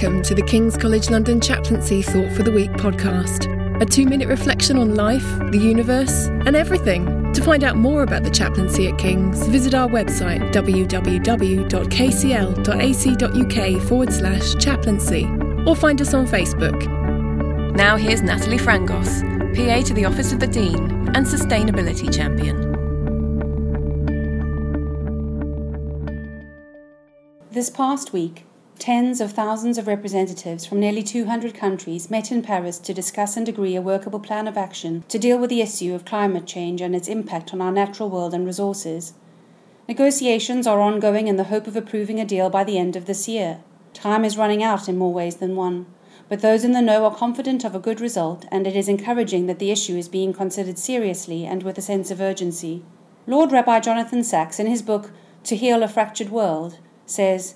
Welcome to the King's College London Chaplaincy Thought for the Week podcast, a two minute reflection on life, the universe, and everything. To find out more about the chaplaincy at King's, visit our website www.kcl.ac.uk forward slash chaplaincy or find us on Facebook. Now here's Natalie Frangos, PA to the Office of the Dean and Sustainability Champion. This past week, Tens of thousands of representatives from nearly 200 countries met in Paris to discuss and agree a workable plan of action to deal with the issue of climate change and its impact on our natural world and resources. Negotiations are ongoing in the hope of approving a deal by the end of this year. Time is running out in more ways than one, but those in the know are confident of a good result, and it is encouraging that the issue is being considered seriously and with a sense of urgency. Lord Rabbi Jonathan Sacks, in his book To Heal a Fractured World, says,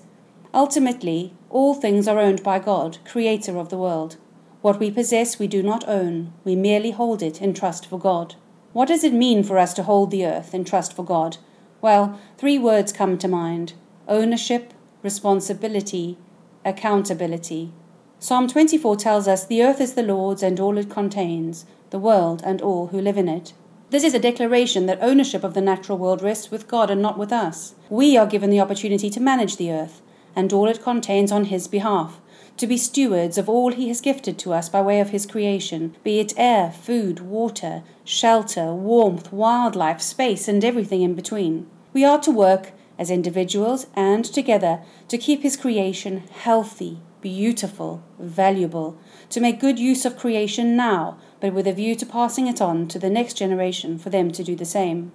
Ultimately, all things are owned by God, creator of the world. What we possess we do not own, we merely hold it in trust for God. What does it mean for us to hold the earth in trust for God? Well, three words come to mind ownership, responsibility, accountability. Psalm 24 tells us the earth is the Lord's and all it contains, the world and all who live in it. This is a declaration that ownership of the natural world rests with God and not with us. We are given the opportunity to manage the earth, and all it contains on his behalf, to be stewards of all he has gifted to us by way of his creation, be it air, food, water, shelter, warmth, wildlife, space, and everything in between. We are to work as individuals and together to keep his creation healthy, beautiful, valuable, to make good use of creation now, but with a view to passing it on to the next generation for them to do the same.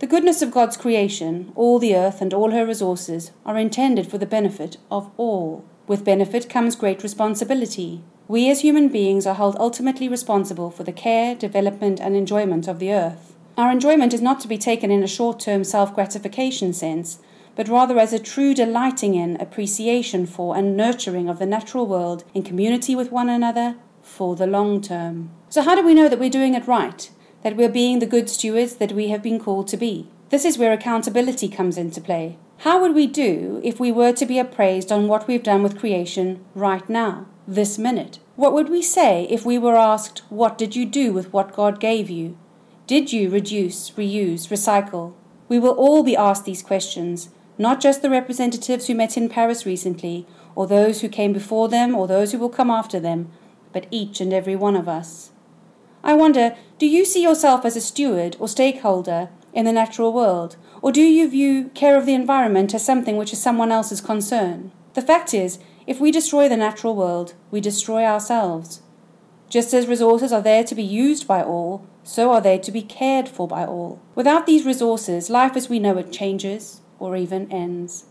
The goodness of God's creation, all the earth and all her resources, are intended for the benefit of all. With benefit comes great responsibility. We as human beings are held ultimately responsible for the care, development, and enjoyment of the earth. Our enjoyment is not to be taken in a short term self gratification sense, but rather as a true delighting in, appreciation for, and nurturing of the natural world in community with one another for the long term. So, how do we know that we're doing it right? That we're being the good stewards that we have been called to be. This is where accountability comes into play. How would we do if we were to be appraised on what we've done with creation right now, this minute? What would we say if we were asked, What did you do with what God gave you? Did you reduce, reuse, recycle? We will all be asked these questions, not just the representatives who met in Paris recently, or those who came before them, or those who will come after them, but each and every one of us. I wonder, do you see yourself as a steward or stakeholder in the natural world, or do you view care of the environment as something which is someone else's concern? The fact is, if we destroy the natural world, we destroy ourselves. Just as resources are there to be used by all, so are they to be cared for by all. Without these resources, life as we know it changes or even ends.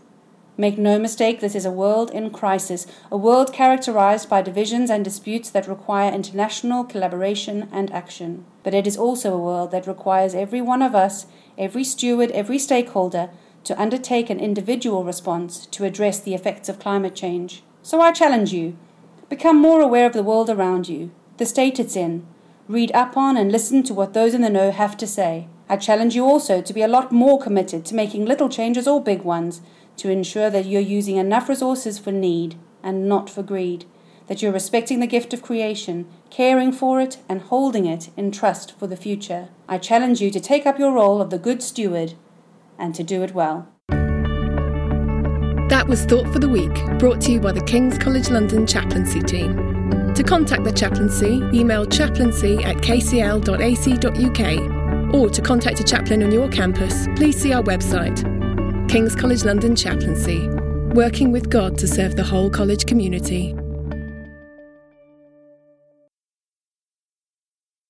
Make no mistake, this is a world in crisis, a world characterized by divisions and disputes that require international collaboration and action. But it is also a world that requires every one of us, every steward, every stakeholder, to undertake an individual response to address the effects of climate change. So I challenge you become more aware of the world around you, the state it's in. Read up on and listen to what those in the know have to say. I challenge you also to be a lot more committed to making little changes or big ones to ensure that you're using enough resources for need and not for greed, that you're respecting the gift of creation, caring for it, and holding it in trust for the future. I challenge you to take up your role of the good steward and to do it well. That was Thought for the Week, brought to you by the King's College London chaplaincy team. To contact the chaplaincy, email chaplaincy at kcl.ac.uk or to contact a chaplain on your campus, please see our website King's College London Chaplaincy, working with God to serve the whole college community.